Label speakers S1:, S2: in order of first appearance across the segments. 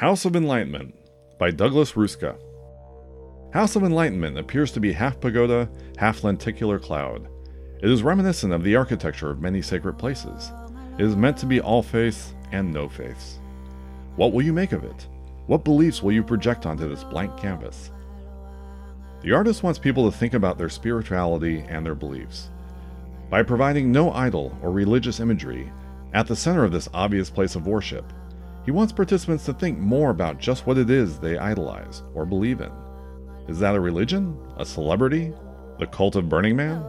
S1: House of Enlightenment by Douglas Ruuska. House of Enlightenment appears to be half pagoda, half lenticular cloud. It is reminiscent of the architecture of many sacred places. It is meant to be all faiths and no faiths. What will you make of it? What beliefs will you project onto this blank canvas? The artist wants people to think about their spirituality and their beliefs. By providing no idol or religious imagery at the center of this obvious place of worship, he wants participants to think more about just what it is they idolize or believe in. Is that a religion? A celebrity? The cult of Burning Man?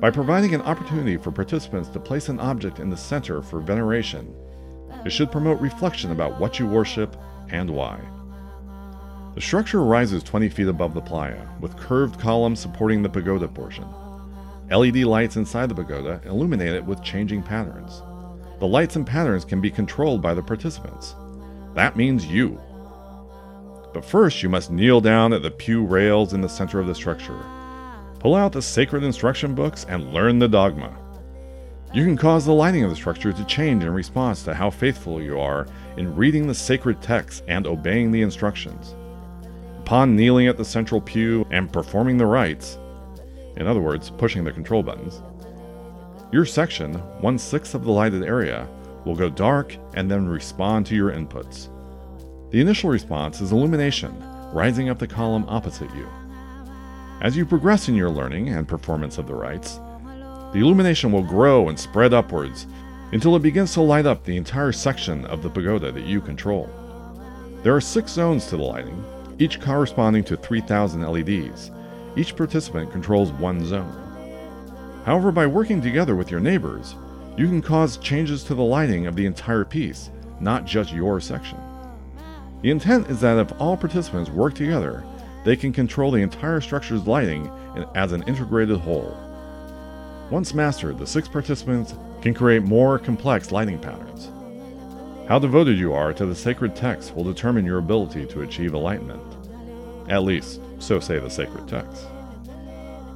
S1: By providing an opportunity for participants to place an object in the center for veneration, it should promote reflection about what you worship and why. The structure rises 20 feet above the playa, with curved columns supporting the pagoda portion. LED lights inside the pagoda illuminate it with changing patterns. The lights and patterns can be controlled by the participants. That means you. But first, you must kneel down at the pew rails in the center of the structure. Pull out the sacred instruction books and learn the dogma. You can cause the lighting of the structure to change in response to how faithful you are in reading the sacred texts and obeying the instructions. Upon kneeling at the central pew and performing the rites, in other words, pushing the control buttons, your section, one sixth of the lighted area, will go dark and then respond to your inputs. The initial response is illumination, rising up the column opposite you. As you progress in your learning and performance of the rites, the illumination will grow and spread upwards until it begins to light up the entire section of the pagoda that you control. There are six zones to the lighting, each corresponding to 3,000 LEDs. Each participant controls one zone. However, by working together with your neighbors, you can cause changes to the lighting of the entire piece, not just your section. The intent is that if all participants work together, they can control the entire structure's lighting as an integrated whole. Once mastered, the six participants can create more complex lighting patterns. How devoted you are to the sacred texts will determine your ability to achieve enlightenment. At least, so say the sacred texts.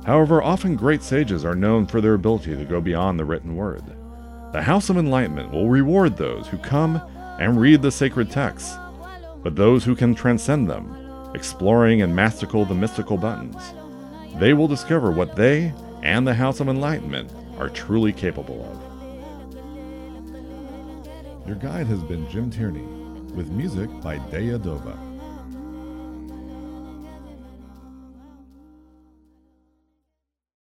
S1: However, often great sages are known for their ability to go beyond the written word. The House of Enlightenment will reward those who come and read the sacred texts, but those who can transcend them, exploring and mastical the mystical buttons, they will discover what they and the House of Enlightenment are truly capable of. Your guide has been Jim Tierney, with music by Daya Dova.